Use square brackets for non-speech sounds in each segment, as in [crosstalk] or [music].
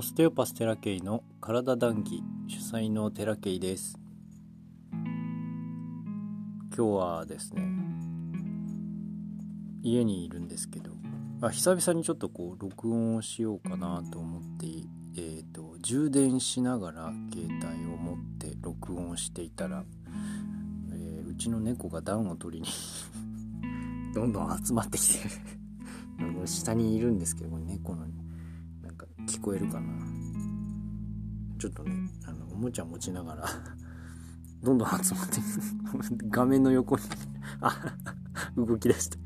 オステオパステラケイの体談義主催のテラケイです。今日はですね家にいるんですけどあ久々にちょっとこう録音をしようかなと思ってえーと、充電しながら携帯を持って録音していたら、えー、うちの猫が暖を取りに [laughs] どんどん集まってきて [laughs] 下にいるんですけど猫の聞こえるかな。ちょっとねあのおもちゃ持ちながら [laughs] どんどん集まって [laughs] 画面の横に。[laughs] あ動き出して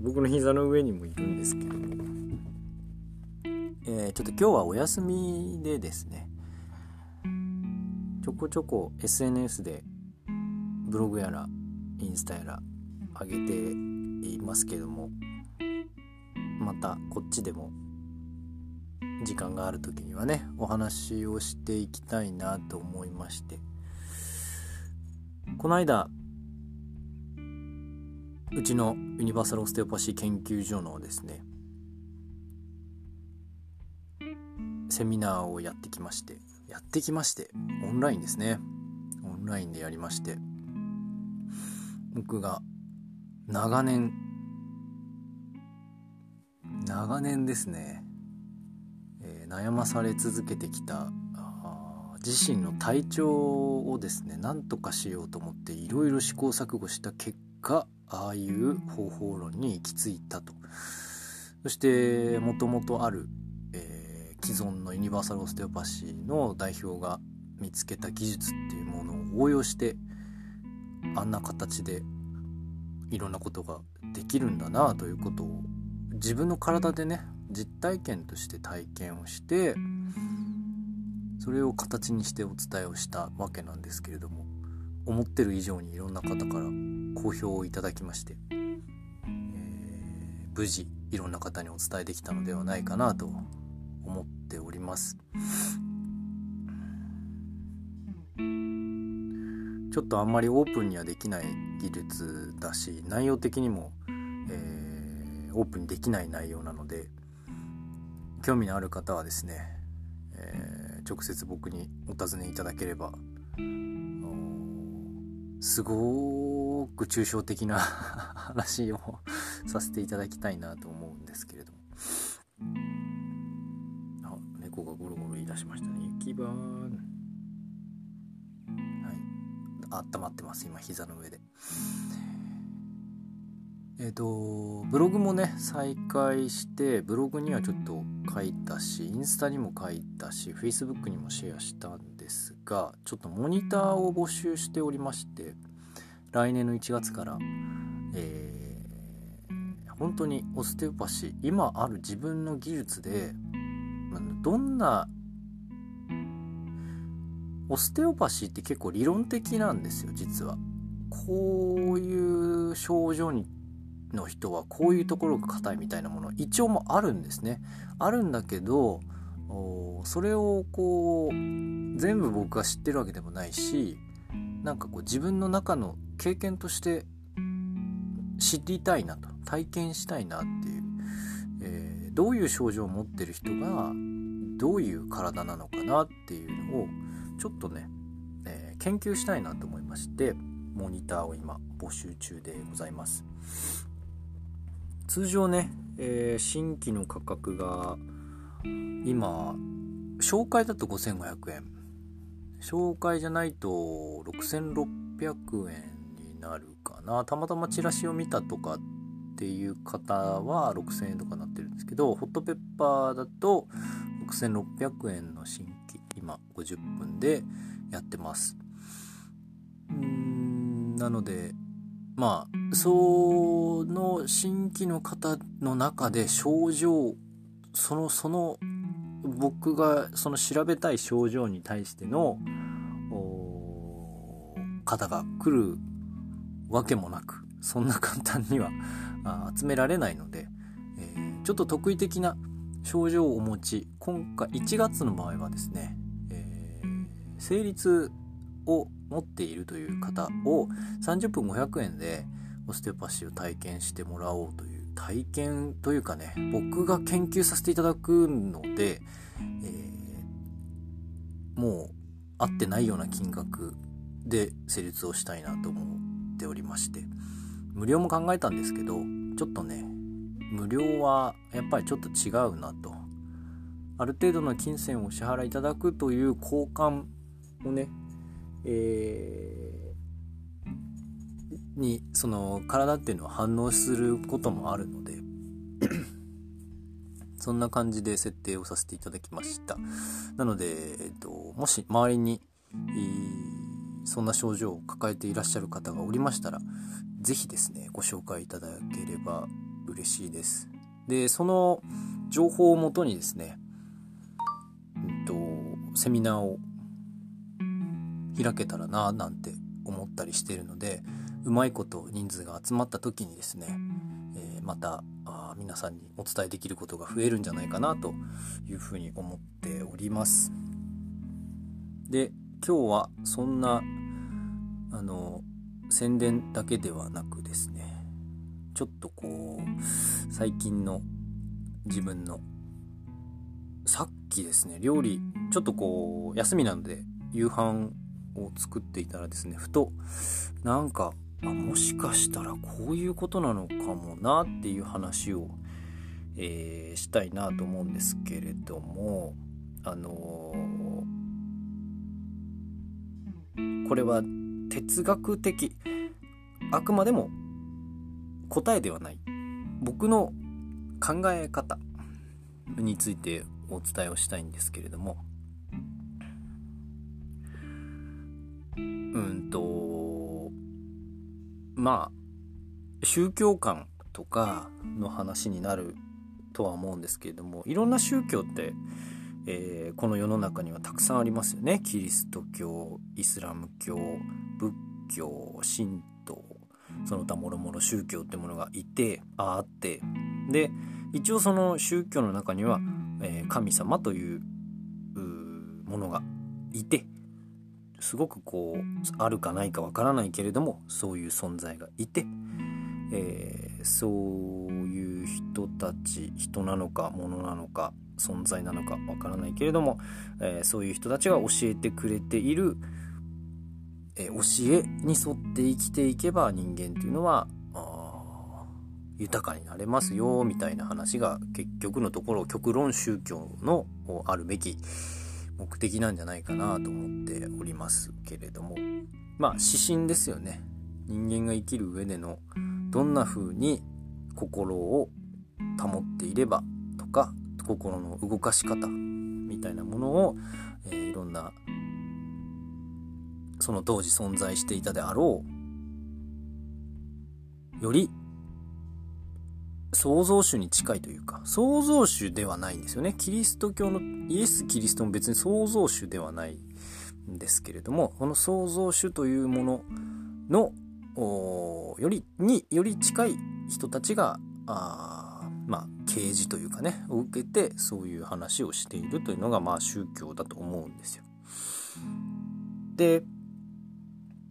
僕の膝の上にもいるんですけど。えー、ちょっと今日はお休みでですね。ちょこちょこ SNS でブログやらインスタやら上げていますけども。またこっちでも時間がある時にはねお話をしていきたいなと思いまして。この間うちのユニバーサルオステオパシー研究所のですねセミナーをやってきましてやってきましてオンラインですね。オンラインでやりまして僕が長年長年ですね、悩まされ続けてきた自身の体調をですね何とかしようと思っていろいろ試行錯誤した結果ああいう方法論に行き着いたと。そしてもともとある既存のユニバーサルオステオパシーの代表が見つけた技術っていうものを応用してあんな形でいろんなことができるんだなということを自分の体でね実体験として体験をしてそれを形にしてお伝えをしたわけなんですけれども思ってる以上にいろんな方から好評をいただきまして、えー、無事いろんな方にお伝えできたのではないかなと思っております。ちょっとあんまりオープンにはできない技術だし内容的にも、えー、オープンできない内容なので興味のある方はですね、えー、直接僕にお尋ねいただければすごく抽象的な [laughs] 話をさせていただきたいなと思うんですけれども。あ猫がゴロゴロ言い出しましたね。雪場はい。温まってます。今膝の上で。えっ、ー、とブログもね再開してブログにはちょっと書いたしインスタにも書いたし Facebook にもシェアしたんですがちょっとモニターを募集しておりまして来年の1月から、えー、本当にオステオパシー今ある自分の技術でどんなオステオパシーって結構理論的なんですよ実は。こういう症状にの人はこういうところが硬いみたいなもの一応もあるんですね。あるんだけどそれをこう全部僕が知ってるわけでもないしなんかこう自分の中の経験として知りたいなと体験したいなっていう、えー、どういう症状を持ってる人がどういう体なのかなっていうのをちょっとね、えー、研究したいなと思いましてモニターを今募集中でございます通常ね、えー、新規の価格が今紹介だと5500円。紹介じゃないと6600円になるかな。たまたまチラシを見たとかっていう方は6000円とかなってるんですけどホットペッパーだと6600円の新規今50分でやってます。うーんなのでまあその新規の方の中で症状そのその僕がその調べたい症状に対しての方が来るわけもなくそんな簡単には集められないので、えー、ちょっと得意的な症状をお持ち。今回1月の場合はですね、えー、生理痛を持っているという方を30分500円でオステオパシーを体験してもらおうという体験というかね僕が研究させていただくので、えー、もう合ってないような金額で成立をしたいなと思っておりまして無料も考えたんですけどちょっとね無料はやっぱりちょっと違うなと。ある程度の金銭をお支払いいただくという交換をね、えー、にその体っていうのは反応することもあるので [coughs] そんな感じで設定をさせていただきました。なので、えっと、もし周りに、えー、そんな症状を抱えていらっしゃる方がおりましたら是非ですねご紹介いただければ嬉しいです。でその情報をもとにですねセミナーを開けたらななんて思ったりしているのでうまいこと人数が集まった時にですね、えー、またあ皆さんにお伝えできることが増えるんじゃないかなというふうに思っております。で今日はそんなあの宣伝だけではなくですねちょっとこう最近の自分のさっきですね料理ちょっとこう休みなので夕飯作っていたらですねふとなんかあもしかしたらこういうことなのかもなっていう話を、えー、したいなと思うんですけれどもあのー、これは哲学的あくまでも答えではない僕の考え方についてお伝えをしたいんですけれどもうんとまあ宗教観とかの話になるとは思うんですけれどもいろんな宗教って、えー、この世の中にはたくさんありますよね。キリスト教イスラム教仏教神道その他もろもろ宗教ってものがいてあってで一応その宗教の中にはえー、神様というものがいてすごくこうあるかないかわからないけれどもそういう存在がいて、えー、そういう人たち人なのかものなのか存在なのかわからないけれども、えー、そういう人たちが教えてくれている、え教えに沿って生きていけば人間っていうのは豊かになれますよみたいな話が結局のところ極論宗教のあるべき目的なんじゃないかなと思っておりますけれども。まあ指針ですよね。人間が生きる上でのどんな風に心を保っていればとか心の動かし方みたいなものを、えー、いろんなその当時存在していたであろうより創造主に近いというか、創造主ではないんですよね。キリスト教の、イエス・キリストも別に創造主ではないんですけれども、この創造主というものの、より、により近い人たちが、あまあ、啓示というかね、を受けて、そういう話をしているというのが、まあ、宗教だと思うんですよ。で、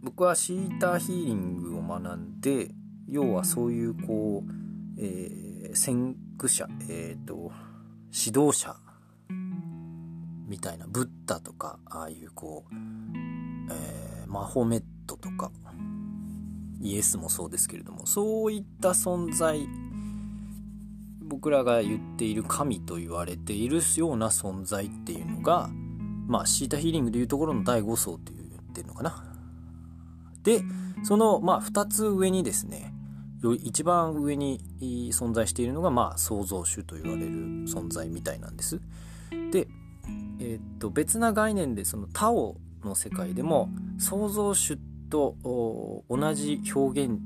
僕はシーターヒーリングを学んで、要はそういうこう、えー、先駆者、えっ、ー、と、指導者みたいな、ブッダとか、ああいうこう、えー、マホメットとか、イエスもそうですけれども、そういった存在、僕らが言っている神と言われているような存在っていうのが、まあ、シータヒーリングでいうところの第5層って言ってるのかな。で、その、まあ、2つ上にですね、一番上に存在しているのが、まあ、創造主と言われる存在みたいなんです。で、えー、っと別な概念でそのタオの世界でも創造主と同じ表現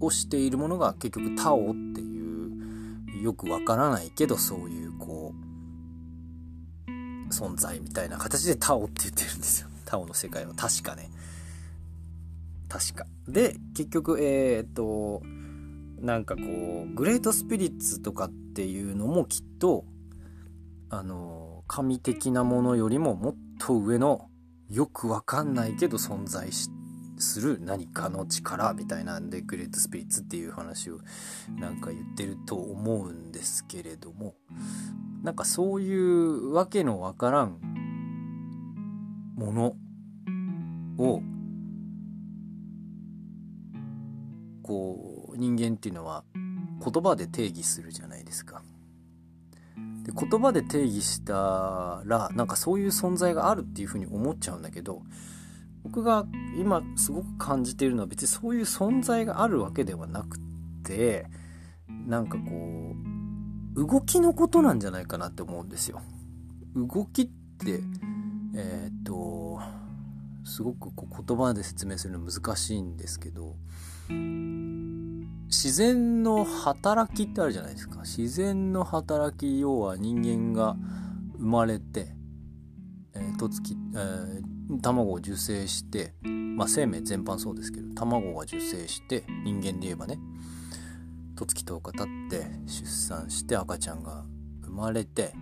をしているものが結局タオっていうよくわからないけどそういうこう存在みたいな形でタオって言ってるんですよ。タオの世界は確かね。確か。で、結局、えー、っと、なんかこう、グレートスピリッツとかっていうのもきっと、あの、神的なものよりももっと上の、よくわかんないけど存在しする何かの力みたいなんでグレートスピリッツっていう話をなんか言ってると思うんですけれどもなんかそういうわけのわからんものをこう人間っていうのは言葉で定義するじゃないですか。で言葉で定義したらなんかそういう存在があるっていうふうに思っちゃうんだけど僕が今すごく感じているのは別にそういう存在があるわけではなくてなんかこう動きのことなんじゃないかなって思うんですよ。動きってえー、っとすごくこう言葉で説明するの難しいんですけど自然の働きってあるじゃないですか。自然の働き要は人間が生まれて、えー、とつき、えー、卵を受精してまあ生命全般そうですけど卵が受精して人間で言えばねとつき10日経って出産して赤ちゃんが生まれて、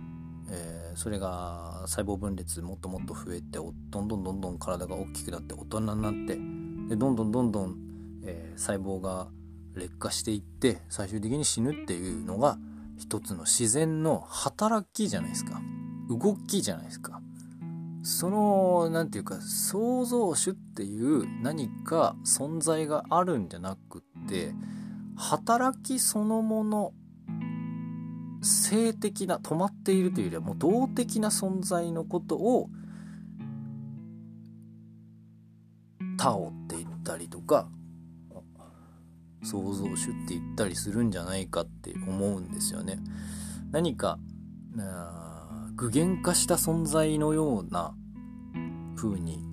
えー、それが細胞分裂もっともっと増えてどんどんどんどん体が大きくなって大人になってでどんどんどんどん、えー、細胞が劣化していって最終的に死ぬっていうのが一つの自然の働きじゃないですか。動きじゃないですか。その何て言うか創造主っていう何か存在があるんじゃなくって働きそのもの性的な止まっているというよりはもう動的な存在のことをタオって言ったりとか創造主って言ったりするんじゃないかって思うんですよね。何か具現化した存在のような風に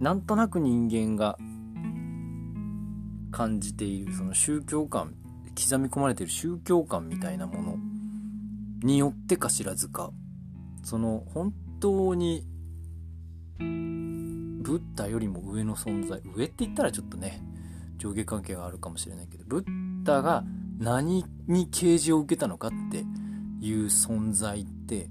なんとなく人間が感じているその宗教観刻み込まれている宗教観みたいなものによってか知らずかその本当にブッダよりも上の存在上って言ったらちょっとね上下関係があるかもしれないけどブッダが何に啓示を受けたのかっていう存在って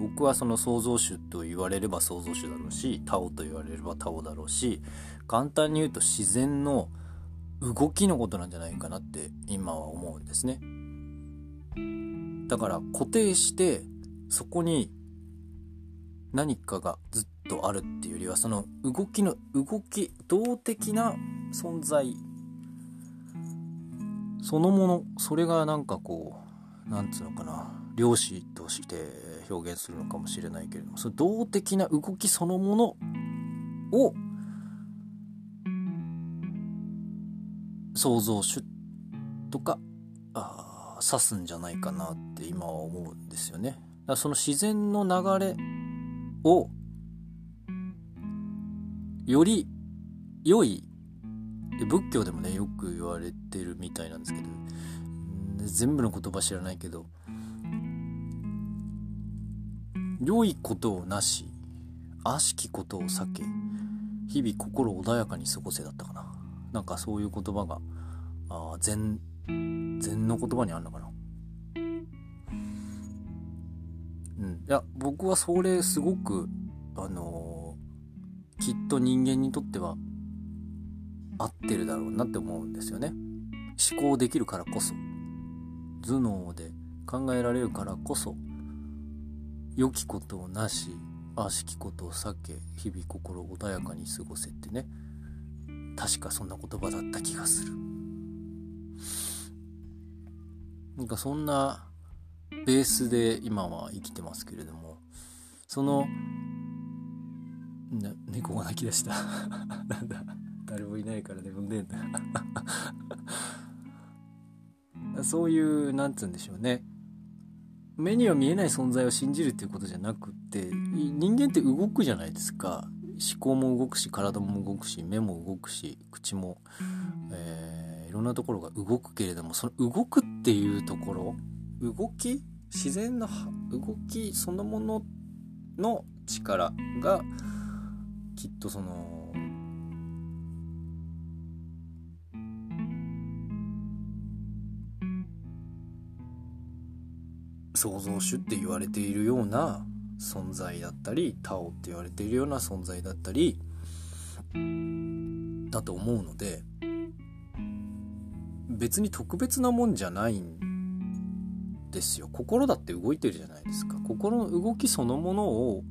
僕はその創造主と言われれば創造主だろうしタオと言われればタオだろうし簡単に言うと自然の動きのことなんじゃないかなって今は思うんですね。だから固定してそこに何かがずっとあるっていうよりはその動きの動き動的な存在そのものそれがなんかこうなんつうのかな量子として表現するのかもしれないけれどもその動的な動きそのものを創造主とかあ指すんじゃないかなって今は思うんですよね。だからその自然の流れをより良いで仏教でもねよく言われてるみたいなんですけど全部の言葉知らないけど良いことをなし悪しきことを避け日々心穏やかに過ごせだったかな。なんかそういう言葉があ禅禅の言葉にあるのかな。うん。いや僕はそれすごくあのー、きっと人間にとっては合ってるだろうなって思うんですよね。思考できるからこそ。頭脳で考えられるからこそ。良きことをなし悪しきことを避け日々心穏やかに過ごせってね。確かそんな言葉だった気がする。なんかそんなベースで今は生きてますけれども。そのな猫が泣き出した。[laughs] なんだ。誰もいないから眠んで。ん [laughs] だそういうなんつうんでしょうね。目には見えない存在を信じるっていうことじゃなくって人間って動くじゃないですか。思考も動くし体も動くし目も動くし口も、えー、いろんなところが動くけれどもその動くっていうところ動き自然の動きそのものの力がきっとその創造主って言われているような存在だったりタオって言われているような存在だったりだと思うので別に特別なもんじゃないんですよ。心だって動いてるじゃないですか。心の動きそのものを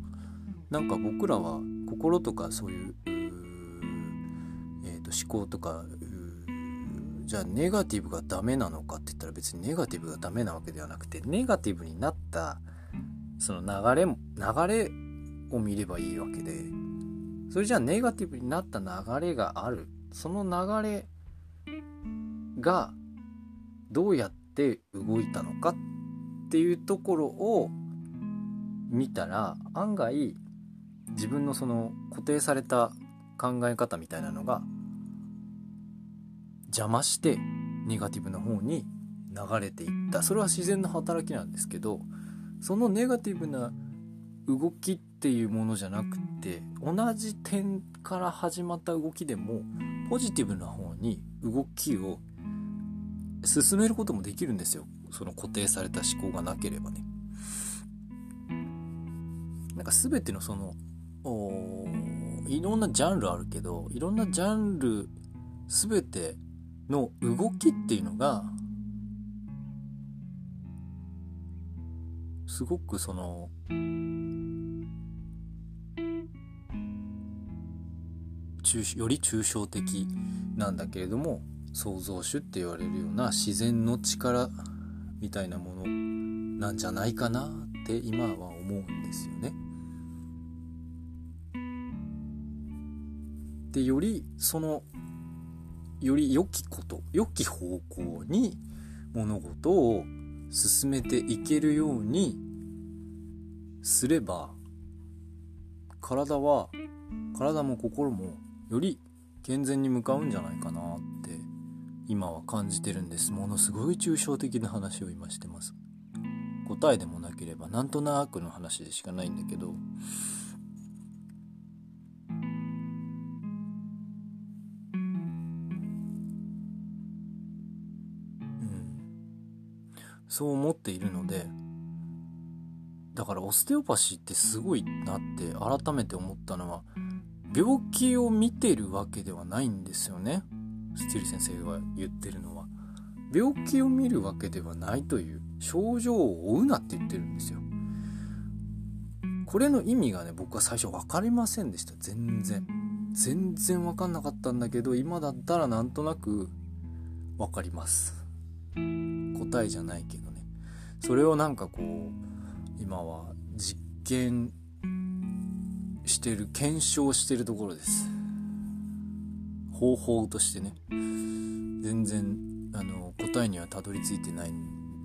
なんか僕らは心とかそういうえーと、思考とかじゃあネガティブがダメなのかって言ったら別にネガティブがダメなわけではなくてネガティブになったその流れ流れを見ればいいわけでそれじゃあネガティブになった流れがある。その流れがどうやって動いたのかっていうところを見たら案外自分のその固定された考え方みたいなのが邪魔してネガティブな方に流れていった。それは自然の働きなんですけどそのネガティブな動きっていうものじゃなくて同じ点から始まった動きでもポジティブな方に動きを進めることもできるんですよ。その固定された思考がなければね。なんか全てのそのいろんなジャンルあるけどいろんなジャンル全ての動きっていうのがすごくそのより抽象的なんだけれども創造主って言われるような自然の力みたいなものなんじゃないかなって今は思うんですよね。でよりそのより良きこと良き方向に物事を進めていけるようにすれば体は体も心もより健全に向かうんじゃないかなって今は感じてるんです。ものすごい抽象的な話を今してます。答えでもなければなんとなくの話でしかないんだけどそう思っているのでだからオステオパシーってすごいなって改めて思ったのは病気を見てるわけではないんですよね。スティル先生が言ってるのは。病気を見るわけではないという症状を負うなって言ってるんですよ。これの意味がね僕は最初分かりませんでした。全然。全然分かんなかったんだけど今だったらなんとなく分かります。答えじゃないけど。それをなんかこう今は実験してる検証してるところです。方法としてね。全然あの答えにはたどり着いてない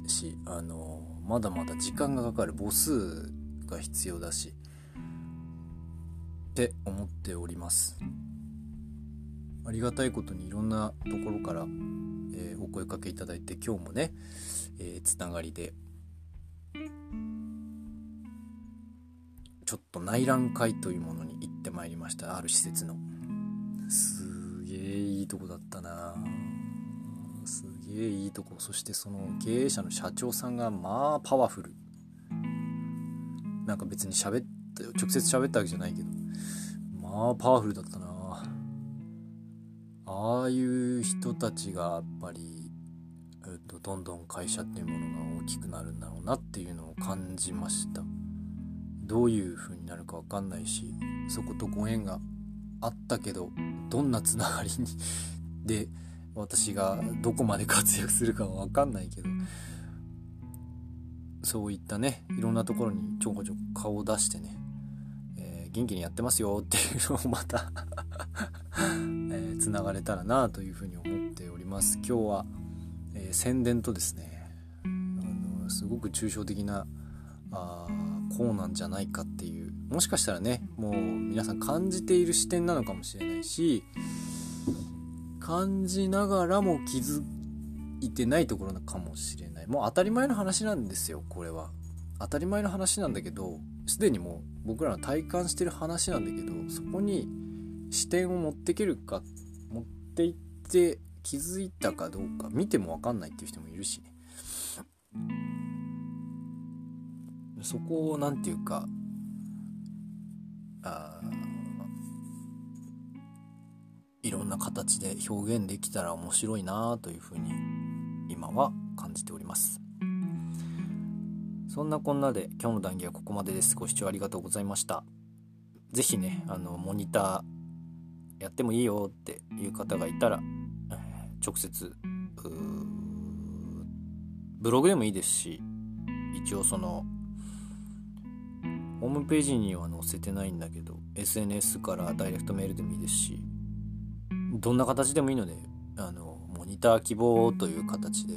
しあのまだまだ時間がかかる母数が必要だしって思っております。ありがたいことにいろんなところからえー、お声かけいただいて今日もね、えー、つながりでちょっと内覧会というものに行ってまいりました。ある施設の。すげえいいとこだったな。すげえいいとこ。そしてその経営者の社長さんがまあパワフル。なんか別に喋った直接喋ったわけじゃないけど。まあパワフルだったな。ああいう人たちがやっぱり、えっと、どんどん会社っていうものが大きくなるんだろうなっていうのを感じました。どういう風になるか分かんないしそことご縁があったけどどんなつながりにで私がどこまで活躍するかは分かんないけどそういったねいろんなところにちょこちょこ顔を出してねえ元気にやってますよっていうのをまた [laughs] えー、繋がれたらなというふうに思っております。今日は、えー、宣伝とですねあのすごく抽象的なあこうなんじゃないかっていうもしかしたらねもう皆さん感じている視点なのかもしれないし感じながらも気づいてないところかもしれない。もう当たり前の話なんですよこれは。当たり前の話なんだけどすでにもう僕らの体感してる話なんだけどそこに視点を持っていけるかっていって気づいたかどうか見ても分かんないっていう人もいるしね。そこを何て言うかあいろんな形で表現できたら面白いなというふうに今は感じております。そんなこんなで今日の談義はここまでです。ご視聴ありがとうございました。是非ねあのモニターやってもいいよっていう方がいたら、直接ブログでもいいですし一応そのホームページには載せてないんだけど SNS からダイレクトメールでもいいですしどんな形でもいいのであのモニター希望という形で、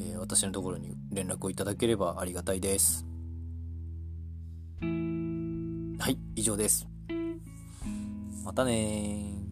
えー、私のところに連絡をいただければありがたいです。はい以上です。またね